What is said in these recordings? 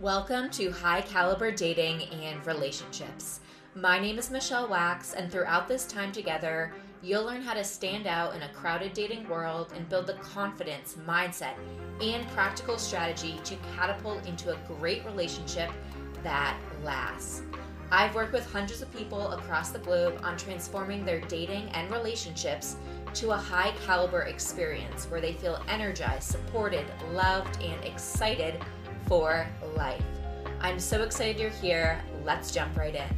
Welcome to High Caliber Dating and Relationships. My name is Michelle Wax, and throughout this time together, you'll learn how to stand out in a crowded dating world and build the confidence, mindset, and practical strategy to catapult into a great relationship that lasts. I've worked with hundreds of people across the globe on transforming their dating and relationships to a high caliber experience where they feel energized, supported, loved, and excited for life. I'm so excited you're here. Let's jump right in.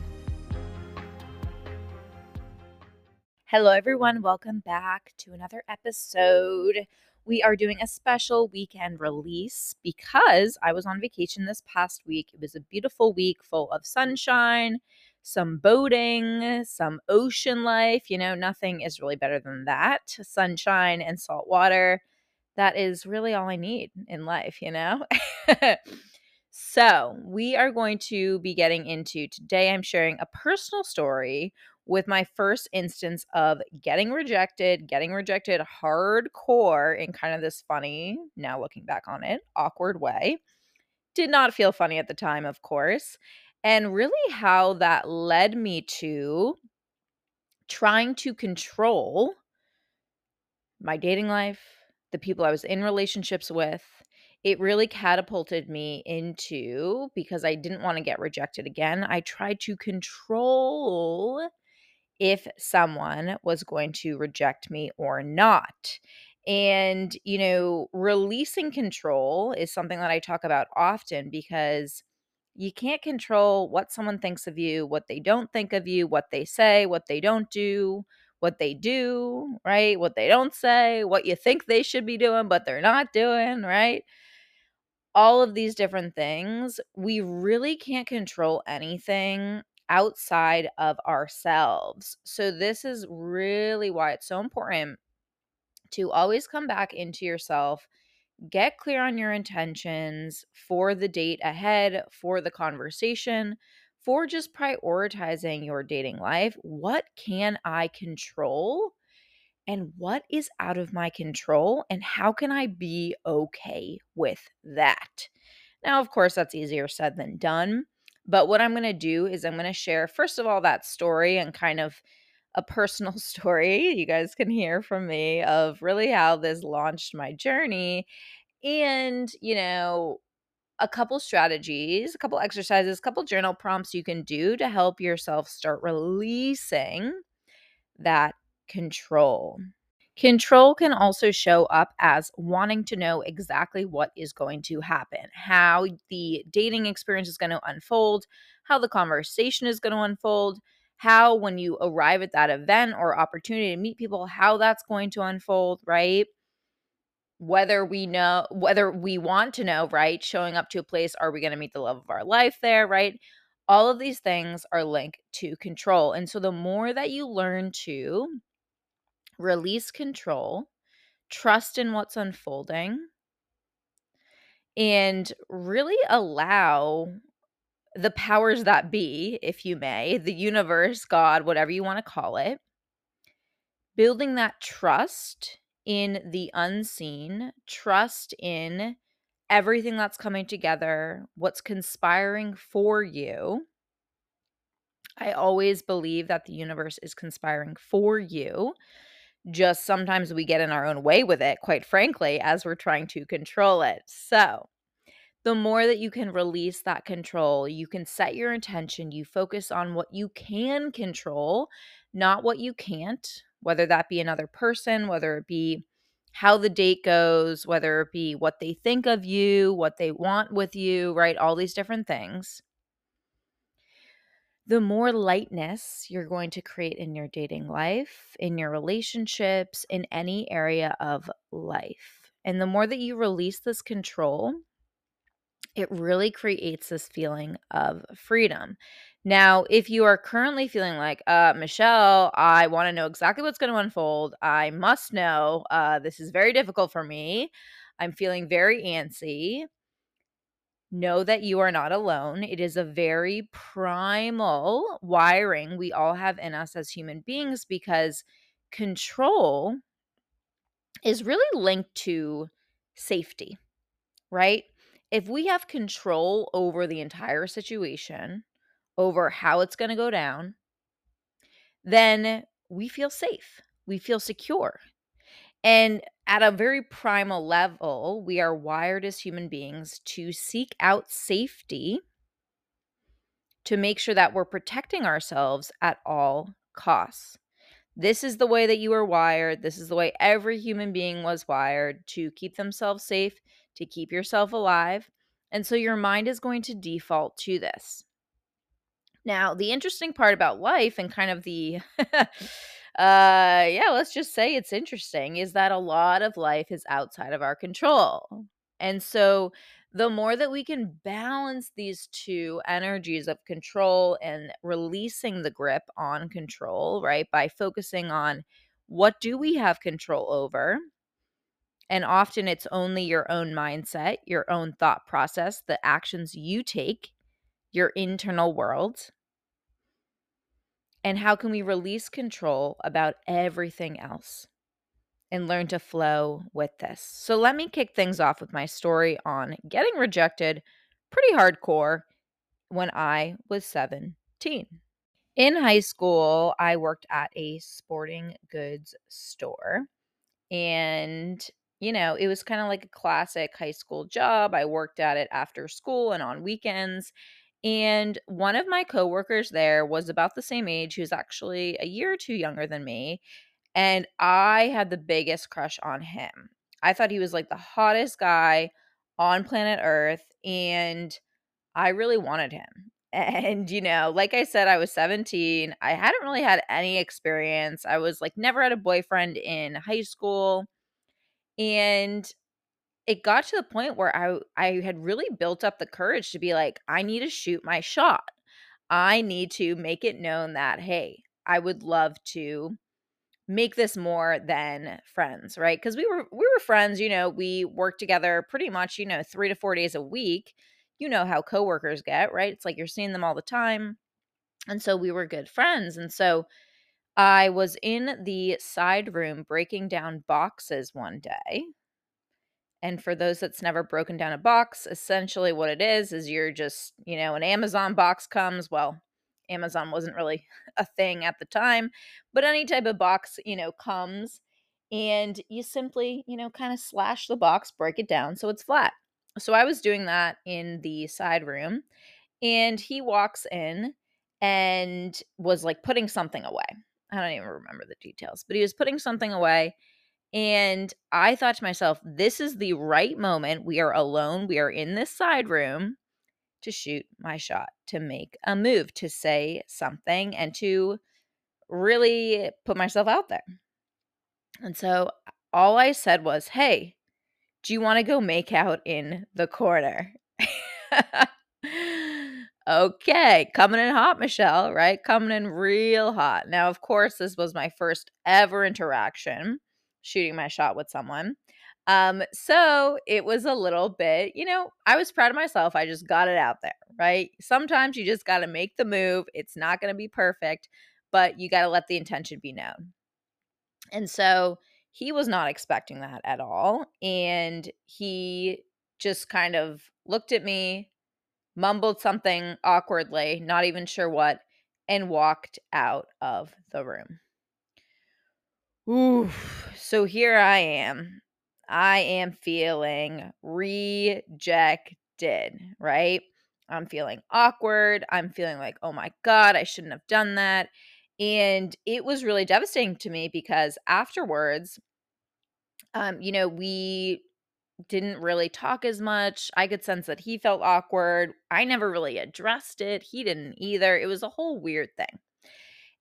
Hello, everyone. Welcome back to another episode. We are doing a special weekend release because I was on vacation this past week. It was a beautiful week full of sunshine, some boating, some ocean life. You know, nothing is really better than that sunshine and salt water. That is really all I need in life, you know? so, we are going to be getting into today. I'm sharing a personal story with my first instance of getting rejected, getting rejected hardcore in kind of this funny, now looking back on it, awkward way. Did not feel funny at the time, of course. And really, how that led me to trying to control my dating life, the people I was in relationships with. It really catapulted me into because I didn't want to get rejected again. I tried to control if someone was going to reject me or not. And, you know, releasing control is something that I talk about often because you can't control what someone thinks of you, what they don't think of you, what they say, what they don't do, what they do, right? What they don't say, what you think they should be doing, but they're not doing, right? All of these different things, we really can't control anything outside of ourselves. So, this is really why it's so important to always come back into yourself, get clear on your intentions for the date ahead, for the conversation, for just prioritizing your dating life. What can I control? And what is out of my control? And how can I be okay with that? Now, of course, that's easier said than done. But what I'm going to do is I'm going to share, first of all, that story and kind of a personal story you guys can hear from me of really how this launched my journey. And, you know, a couple strategies, a couple exercises, a couple journal prompts you can do to help yourself start releasing that control. Control can also show up as wanting to know exactly what is going to happen, how the dating experience is going to unfold, how the conversation is going to unfold, how when you arrive at that event or opportunity to meet people, how that's going to unfold, right? Whether we know, whether we want to know, right? Showing up to a place, are we going to meet the love of our life there, right? All of these things are linked to control. And so the more that you learn to release control, trust in what's unfolding, and really allow the powers that be, if you may, the universe, God, whatever you want to call it, building that trust in the unseen, trust in everything that's coming together, what's conspiring for you. I always believe that the universe is conspiring for you just sometimes we get in our own way with it, quite frankly, as we're trying to control it. So, the more that you can release that control, you can set your intention, you focus on what you can control, not what you can't, whether that be another person, whether it be how the date goes, whether it be what they think of you, what they want with you, right? All these different things the more lightness you're going to create in your dating life, in your relationships, in any area of life. And the more that you release this control, it really creates this feeling of freedom. Now, if you are currently feeling like, uh, Michelle, I want to know exactly what's going to unfold, I must know, uh, this is very difficult for me, I'm feeling very antsy, know that you are not alone. It is a very primal wiring we all have in us as human beings because control is really linked to safety, right? if we have control over the entire situation, over how it's going to go down, then we feel safe. We feel secure. And at a very primal level, we are wired as human beings to seek out safety to make sure that we're protecting ourselves at all costs. This is the way that you are wired. This is the way every human being was wired to keep themselves safe, to keep yourself alive. And so your mind is going to default to this. Now, the interesting part about life and kind of the uh yeah, let's just say it's interesting is that a lot of life is outside of our control. And so the more that we can balance these two energies of control and releasing the grip on control, right? By focusing on what do we have control over? And often it's only your own mindset, your own thought process, the actions you take, your internal world. And how can we release control about everything else and learn to flow with this? So, let me kick things off with my story on getting rejected pretty hardcore when I was 17. In high school, I worked at a sporting goods store. And, you know, it was kind of like a classic high school job. I worked at it after school and on weekends. And one of my coworkers there was about the same age. He was actually a year or two younger than me. And I had the biggest crush on him. I thought he was like the hottest guy on planet Earth. And I really wanted him. And, you know, like I said, I was 17. I hadn't really had any experience. I was like, never had a boyfriend in high school. And it got to the point where I I had really built up the courage to be like, I need to shoot my shot. I need to make it known that, hey, I would love to make this more than friends, right? Because we were we were friends, you know, we worked together pretty much, you know, three to four days a week. You know how coworkers get, right? It's like you're seeing them all the time. And so we were good friends. And so I was in the side room breaking down boxes one day and for those that's never broken down a box, essentially what it is is you're just, you know, an Amazon box comes. Well, Amazon wasn't really a thing at the time, but any type of box, you know, comes and you simply, you know, kind of slash the box, break it down so it's flat. So I was doing that in the side room and he walks in and was like putting something away. I don't even remember the details, but he was putting something away and I thought to myself, this is the right moment. We are alone. We are in this side room to shoot my shot, to make a move, to say something, and to really put myself out there. And so all I said was, Hey, do you want to go make out in the corner? okay, coming in hot, Michelle, right? Coming in real hot. Now, of course, this was my first ever interaction shooting my shot with someone. Um, so it was a little bit, you know, I was proud of myself. I just got it out there, right? Sometimes you just got to make the move. It's not going to be perfect, but you got to let the intention be known. And so he was not expecting that at all. And he just kind of looked at me, mumbled something awkwardly, not even sure what, and walked out of the room. Ooh, so here I am. I am feeling rejected, right? I'm feeling awkward. I'm feeling like, oh my God, I shouldn't have done that. And it was really devastating to me because afterwards, um, you know, we didn't really talk as much. I could sense that he felt awkward. I never really addressed it. He didn't either. It was a whole weird thing.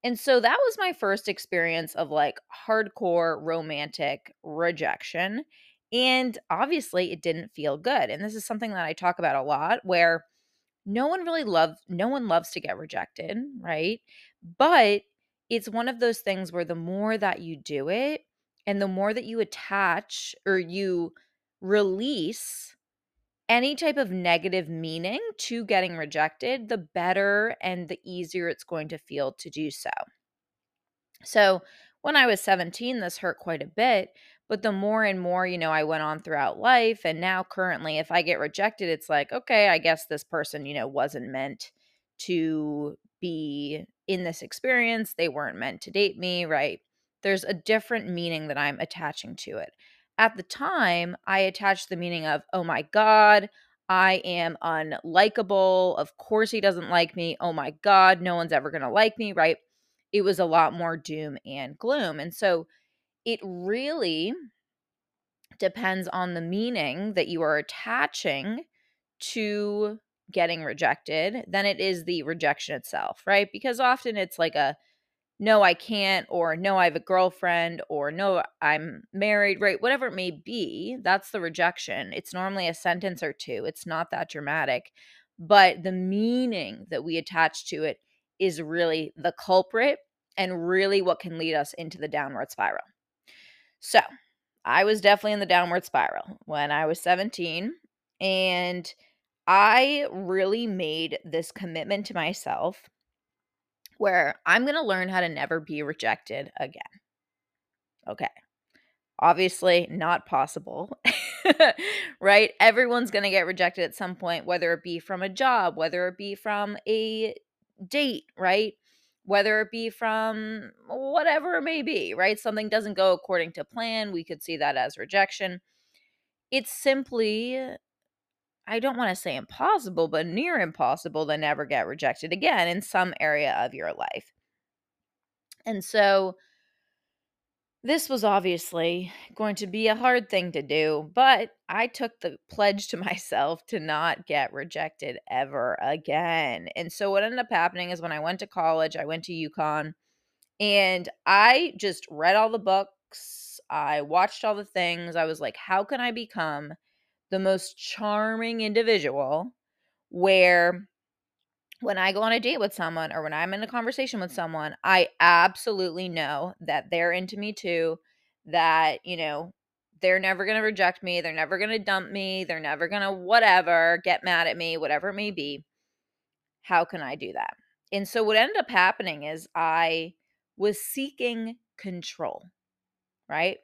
And so that was my first experience of like hardcore romantic rejection. And obviously, it didn't feel good. And this is something that I talk about a lot where no one really loves no one loves to get rejected, right? But it's one of those things where the more that you do it and the more that you attach or you release any type of negative meaning to getting rejected, the better and the easier it's going to feel to do so. So, when I was 17, this hurt quite a bit, But the more and more, you know, I went on throughout life, and now currently, if I get rejected, it's like, okay, I guess this person, you know, wasn't meant to be in this experience. They weren't meant to date me, right? There's a different meaning that I'm attaching to it. At the time, I attached the meaning of, oh my God, I am unlikable. Of course, he doesn't like me. Oh my God, no one's ever going to like me, right? It was a lot more doom and gloom. And so it really depends on the meaning that you are attaching to getting rejected than it is the rejection itself, right? Because often it's like a no, I can't, or no, I have a girlfriend, or no, I'm married, right? Whatever it may be, that's the rejection. It's normally a sentence or two, it's not that dramatic. But the meaning that we attach to it is really the culprit and really what can lead us into the downward spiral. So, I was definitely in the downward spiral when I was 17. And I really made this commitment to myself where I'm going to learn how to never be rejected again. Okay. Obviously, not possible, right? Everyone's going to get rejected at some point, whether it be from a job, whether it be from a date, right? Whether it be from whatever it may be, right? Something doesn't go according to plan. We could see that as rejection. It's simply I don't want to say impossible, but near impossible to never get rejected again in some area of your life. And so this was obviously going to be a hard thing to do, but I took the pledge to myself to not get rejected ever again. And so what ended up happening is when I went to college, I went to UConn and I just read all the books, I watched all the things. I was like, how can I become the most charming individual where when I go on a date with someone or when I'm in a conversation with mm-hmm. someone, I absolutely know that they're into me too, that, you know, they're never going to reject me, they're never going to dump me, they're never going to whatever, get mad at me, whatever it may be. How can I do that? And so what ended up happening is I was seeking control, right?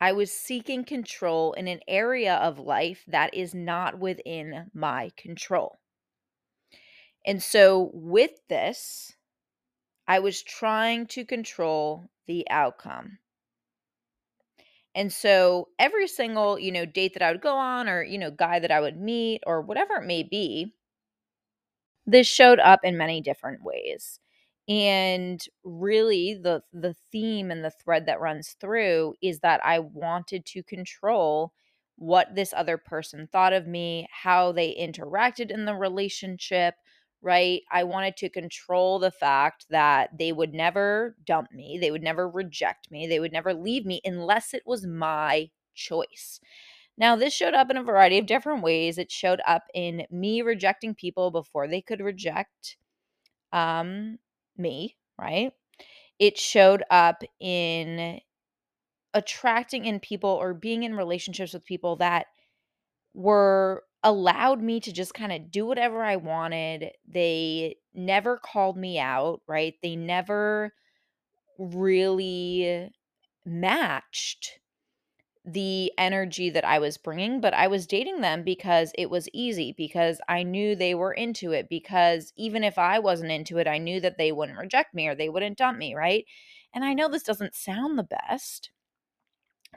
I was seeking control in an area of life that is not within my control. And so, with this, I was trying to control the outcome. And so, every single, you know, date that I would go on or, you know, guy that I would meet or whatever it may be, this showed up in many different ways and really the the theme and the thread that runs through is that I wanted to control what this other person thought of me, how they interacted in the relationship, right? I wanted to control the fact that they would never dump me, they would never reject me, they would never leave me unless it was my choice. Now, this showed up in a variety of different ways. It showed up in me rejecting people before they could reject um me, right? It showed up in attracting in people or being in relationships with people that were allowed me to just kind of do whatever I wanted. They never called me out, right? They never really matched the energy that I was bringing, but I was dating them because it was easy, because I knew they were into it, because even if I wasn't into it, I knew that they wouldn't reject me or they wouldn't dump me, right? And I know this doesn't sound the best,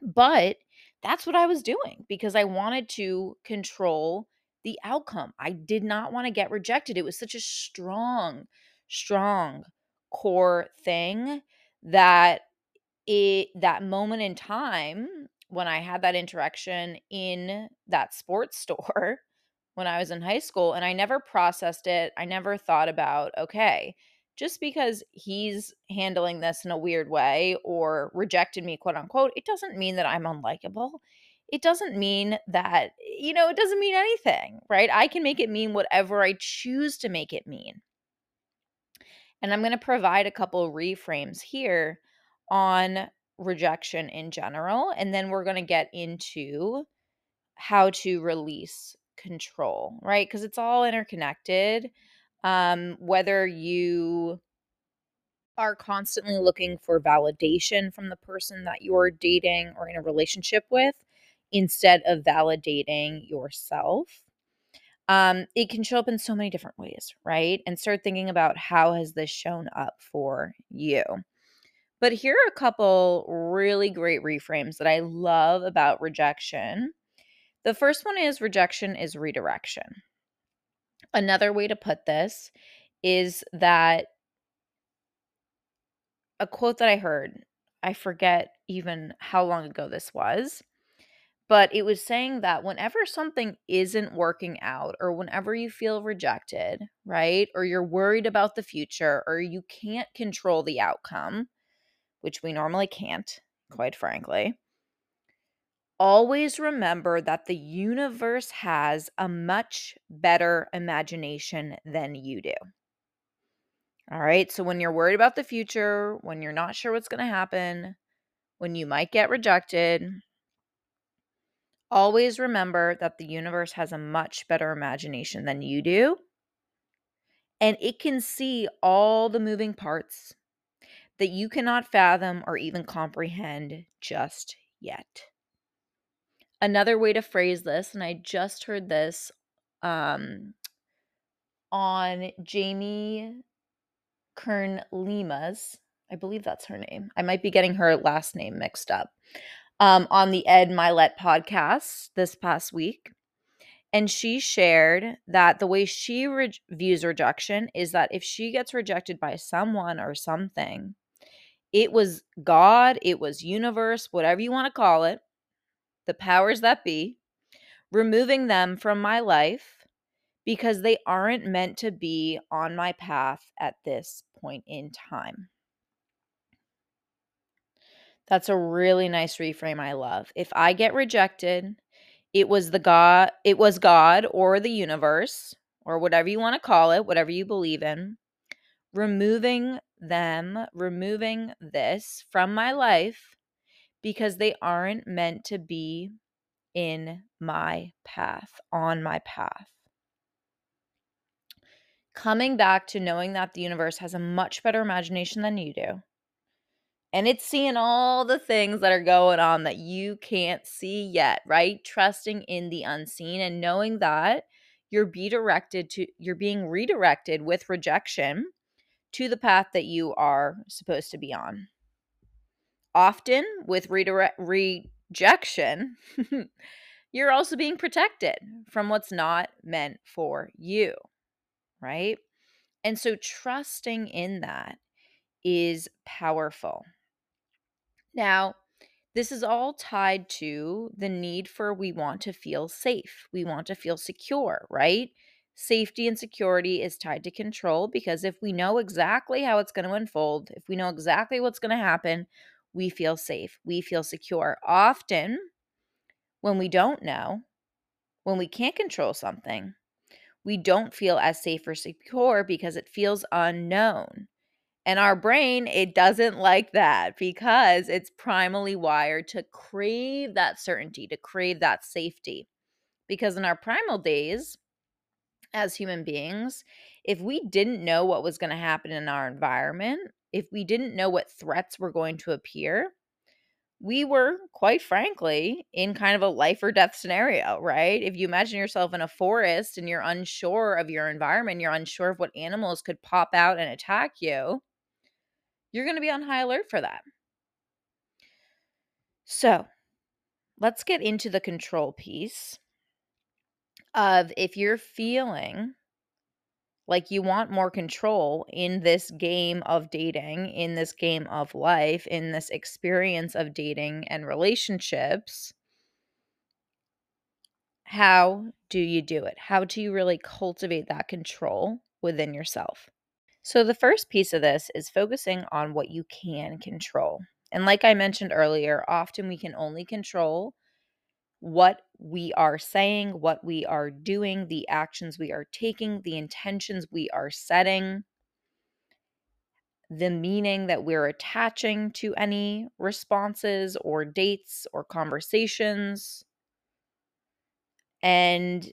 but that's what I was doing because I wanted to control the outcome. I did not want to get rejected. It was such a strong, strong core thing that it that moment in time when I had that interaction in that sports store when I was in high school and I never processed it. I never thought about, okay, just because he's handling this in a weird way or rejected me, quote unquote, it doesn't mean that I'm unlikable. It doesn't mean that, you know, it doesn't mean anything, right? I can make it mean whatever I choose to make it mean. And I'm going to provide a couple reframes here on rejection in general. And then we're going to get into how to release control, right? Because it's all interconnected. Um, whether you are constantly looking for validation from the person that you're dating or in a relationship with instead of validating yourself um, it can show up in so many different ways, right? And start thinking about how has this shown up for you. But here are a couple really great reframes that I love about rejection. The first one is rejection is redirection. Another way to put this is that a quote that I heard, I forget even how long ago this was, but it was saying that whenever something isn't working out or whenever you feel rejected, right? Or you're worried about the future or you can't control the outcome, which we normally can't, mm. quite frankly. Always remember that the universe has a much better imagination than you do. All right. So when you're worried about the future, when you're not sure what's going to happen, when you might get rejected, always remember that the universe has a much better imagination than you do. And it can see all the moving parts that you cannot fathom or even comprehend just yet. Another way to phrase this, and I just heard this um, on Jamie Kern Lima's, I believe that's her name. I might be getting her last name mixed up um, on the Ed Mylett podcast this past week. And she shared that the way she re- views rejection is that if she gets rejected by someone or something, it was God, it was universe, whatever you want to call it, the powers that be, removing them from my life because they aren't meant to be on my path at this point in time. That's a really nice reframe I love. If I get rejected, it was the God, it was God or the universe or whatever you want to call it, whatever you believe in, removing them, removing this from my life because they aren't meant to be in my path, on my path. Coming back to knowing that the universe has a much better imagination than you do and it's seeing all the things that are going on that you can't see yet, right? Trusting in the unseen and knowing that you're be directed to you're being redirected with rejection to the path that you are supposed to be on. Often with redirect rejection, you're also being protected from what's not meant for you, right? And so trusting in that is powerful. Now, this is all tied to the need for we want to feel safe. We want to feel secure, right? Safety and security is tied to control because if we know exactly how it's going to unfold, if we know exactly what's going to happen, we feel safe. We feel secure. Often, when we don't know, when we can't control something, we don't feel as safe or secure because it feels unknown. And our brain, it doesn't like that because it's primally wired to crave that certainty, to crave that safety. Because in our primal days, as human beings, if we didn't know what was going to happen in our environment, if we didn't know what threats were going to appear, we were quite frankly in kind of a life or death scenario, right? If you imagine yourself in a forest and you're unsure of your environment, you're unsure of what animals could pop out and attack you, you're going to be on high alert for that. So, let's get into the control piece of if you're feeling like you want more control in this game of dating, in this game of life, in this experience of dating and relationships, how do you do it? How do you really cultivate that control within yourself? So, the first piece of this is focusing on what you can control. And like I mentioned earlier, often we can only control what we are saying, what we are doing, the actions we are taking, the intentions we are setting, the meaning that we're attaching to any responses or dates or conversations. And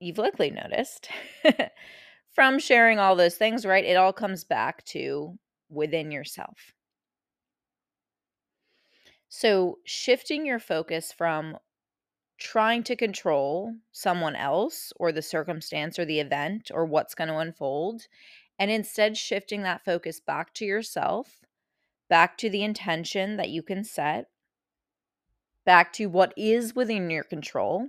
you've likely noticed from sharing all those things, right? It all comes back to within yourself. So, shifting your focus from trying to control someone else or the circumstance or the event or what's going to unfold, and instead shifting that focus back to yourself, back to the intention that you can set, back to what is within your control.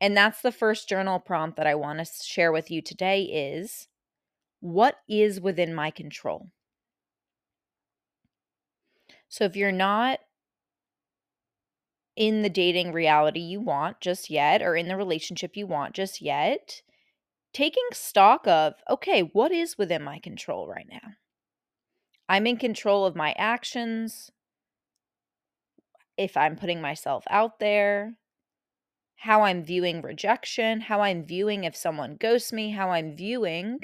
And that's the first journal prompt that I want to share with you today is what is within my control? So if you're not in the dating reality you want just yet or in the relationship you want just yet, taking stock of, okay, what is within my control right now? I'm in control of my actions. If I'm putting myself out there, how I'm viewing rejection, how I'm viewing if someone ghosts me, how I'm viewing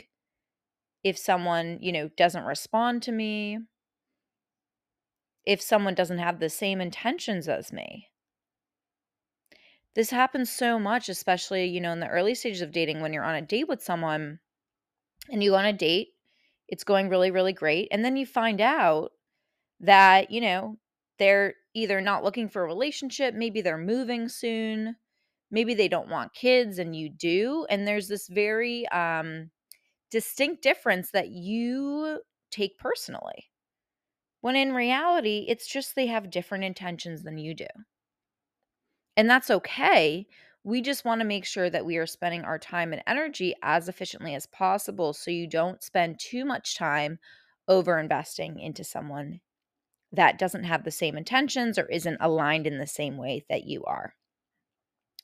if someone, you know, doesn't respond to me, if someone doesn't have the same intentions as me. This happens so much, especially, you know, in the early stages of dating when you're on a date with someone and you go on a date, it's going really, really great. And then you find out that, you know, they're either not looking for a relationship, maybe they're moving soon, maybe they don't want kids and you do. And there's this very um, distinct difference that you take personally. When in reality, it's just they have different intentions than you do. And that's okay. We just want to make sure that we are spending our time and energy as efficiently as possible so you don't spend too much time over investing into someone that doesn't have the same intentions or isn't aligned in the same way that you are.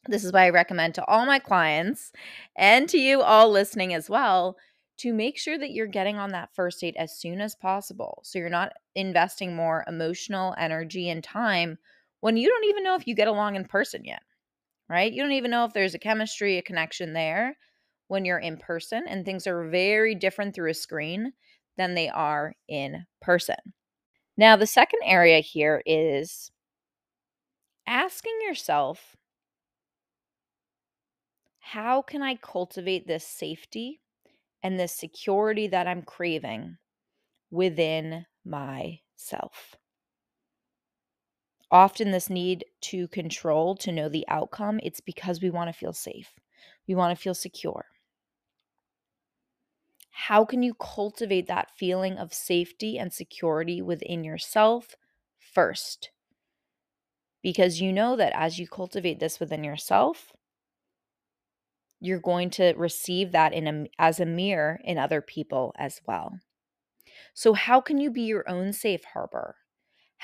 This is why I recommend to all my clients and to you all listening as well to make sure that you're getting on that first date as soon as possible. So you're not investing more emotional energy and time when you don't even know if you get along in person yet, right? You don't even know if there's a chemistry, a connection there when you're in person, and things are very different through a screen than they are in person. Now, the second area here is asking yourself how can I cultivate this safety and this security that I'm craving within myself? Often this need to control to know the outcome it's because we want to feel safe. We want to feel secure. How can you cultivate that feeling of safety and security within yourself first? Because you know that as you cultivate this within yourself you're going to receive that in a, as a mirror in other people as well. So how can you be your own safe harbor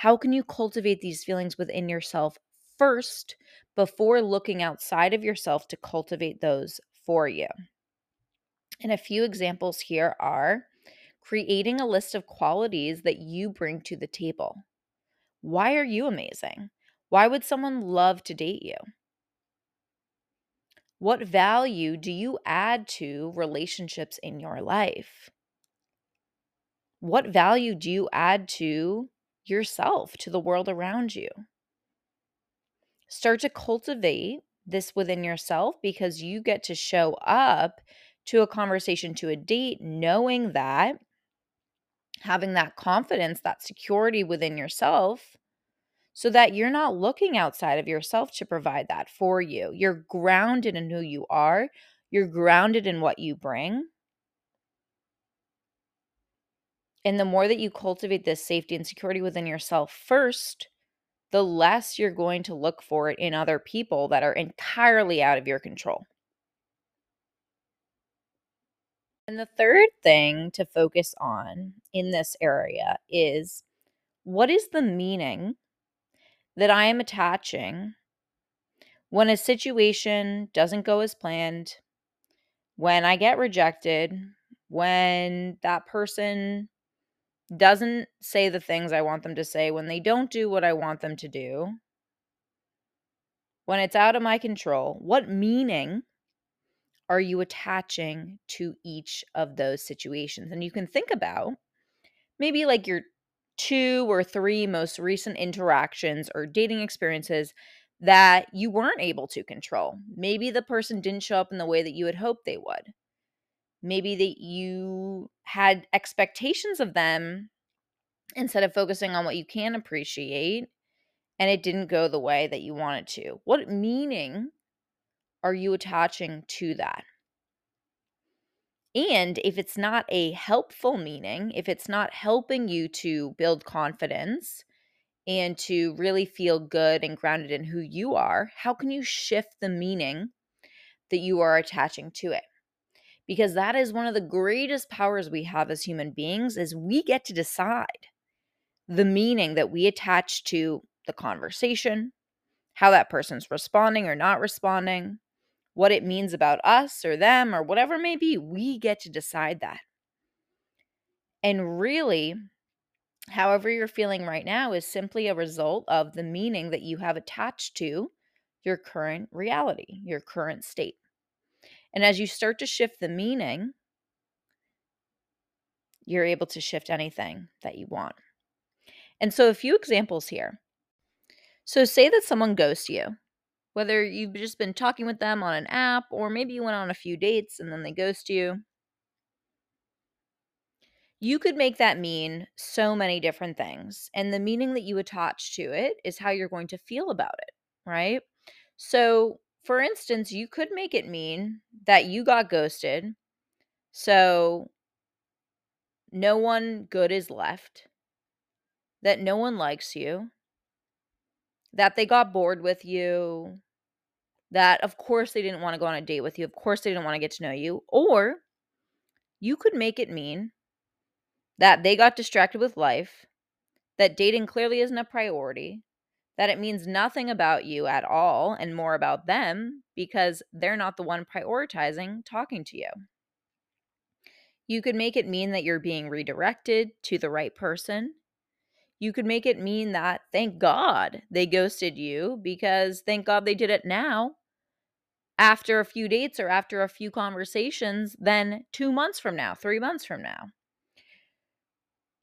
how can you cultivate these feelings within yourself first before looking outside of yourself to cultivate those for you? And a few examples here are creating a list of qualities that you bring to the table. Why are you amazing? Why would someone love to date you? What value do you add to relationships in your life? What value do you add to yourself, to the world around you. Start to cultivate this within yourself because you get to show up to a conversation, to a date, knowing that having that confidence, that security within yourself, so that you're not looking outside of yourself to provide that for you. You're grounded in who you are, you're grounded in what you bring. And the more that you cultivate this safety and security within yourself first, the less you're going to look for it in other people that are entirely out of your control. And the third thing to focus on in this area is what is the meaning that I am attaching when a situation doesn't go as planned, when I get rejected, when that person doesn't say the things I want them to say, when they don't do what I want them to do, when it's out of my control, what meaning are you attaching to each of those situations? And you can think about maybe like your two or three most recent interactions or dating experiences that you weren't able to control. Maybe the person didn't show up in the way that you had hoped they would. Maybe that you had expectations of them instead of focusing on what you can appreciate and it didn't go the way that you wanted to. What meaning are you attaching to that? And if it's not a helpful meaning, if it's not helping you to build confidence and to really feel good and grounded in who you are, how can you shift the meaning that you are attaching to it? Because that is one of the greatest powers we have as human beings is we get to decide the meaning that we attach to the conversation, how that person's responding or not responding, what it means about us or them or whatever it may be. We get to decide that. And really, however you're feeling right now is simply a result of the meaning that you have attached to your current reality, your current state. And as you start to shift the meaning, you're able to shift anything that you want. And so, a few examples here. So, say that someone ghosts you, whether you've just been talking with them on an app or maybe you went on a few dates and then they ghost you. You could make that mean so many different things. And the meaning that you attach to it is how you're going to feel about it, right? So, for instance, you could make it mean that you got ghosted. So, no one good is left, that no one likes you, that they got bored with you, that of course they didn't want to go on a date with you, of course they didn't want to get to know you, or you could make it mean that they got distracted with life, that dating clearly isn't a priority, that it means nothing about you at all and more about them because they're not the one prioritizing talking to you. You could make it mean that you're being redirected to the right person you could make it mean that thank God they ghosted you because thank God they did it now after a few dates or after a few conversations than two months from now, three months from now.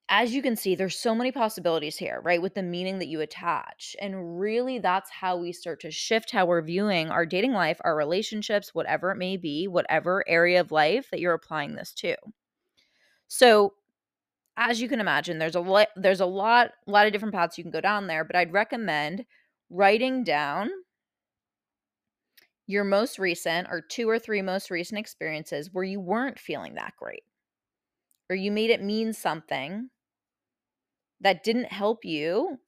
As you can see, there's so many possibilities here, right? With the meaning that you attach. And really, that's how we start to shift how we're viewing our dating life, our relationships, whatever it may be, whatever area of life that you're applying this to. So, as you can imagine, there's a lot there's a lot lot of different paths you can go down there, but I'd recommend writing down your most recent or two or three most recent experiences where you weren't feeling that great or you made it mean something that didn't help you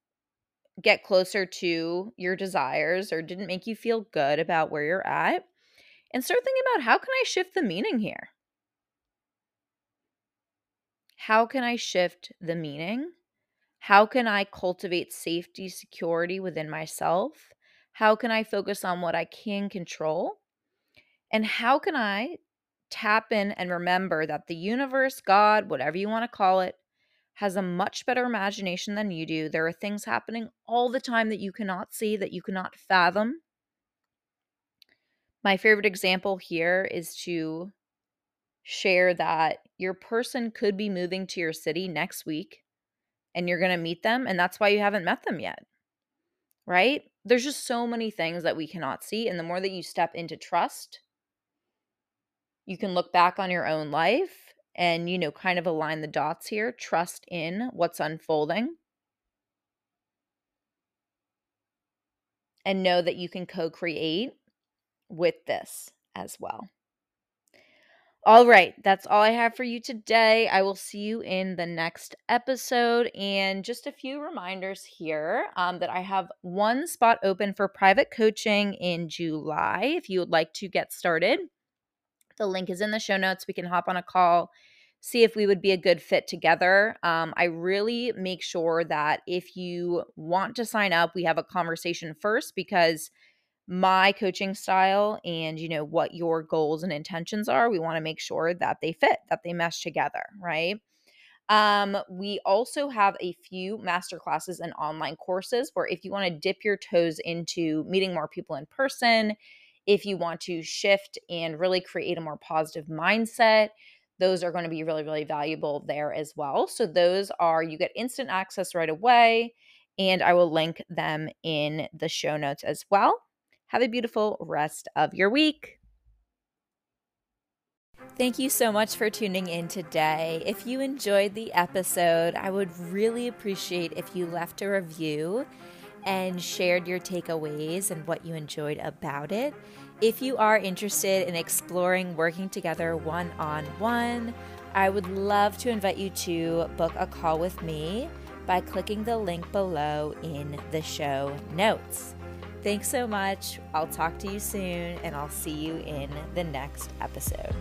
get closer to your desires or didn't make you feel good about where you're at and start thinking about how can I shift the meaning here? How can I shift the meaning? How can I cultivate safety, security within myself? How can I focus on what I can control? And how can I tap in and remember that the universe, God, whatever you want to call it, has a much better imagination than you do. There are things happening all the time that you cannot see, that you cannot fathom. My favorite example here is to share that your person could be moving to your city next week and you're going to meet them and that's why you haven't met them yet. Right? There's just so many things that we cannot see and the more that you step into trust, you can look back on your own life and you know kind of align the dots here, trust in what's unfolding. And know that you can co-create with this as well. All right, that's all I have for you today. I will see you in the next episode. And just a few reminders here um, that I have one spot open for private coaching in July if you would like to get started. The link is in the show notes. We can hop on a call, see if we would be a good fit together. Um, I really make sure that if you want to sign up, we have a conversation first because my coaching style and you know what your goals and intentions are we want to make sure that they fit that they mesh together right um, we also have a few master classes and online courses where if you want to dip your toes into meeting more people in person if you want to shift and really create a more positive mindset those are going to be really really valuable there as well so those are you get instant access right away and i will link them in the show notes as well have a beautiful rest of your week. Thank you so much for tuning in today. If you enjoyed the episode, I would really appreciate if you left a review and shared your takeaways and what you enjoyed about it. If you are interested in exploring working together one on one, I would love to invite you to book a call with me by clicking the link below in the show notes. Thanks so much. I'll talk to you soon, and I'll see you in the next episode.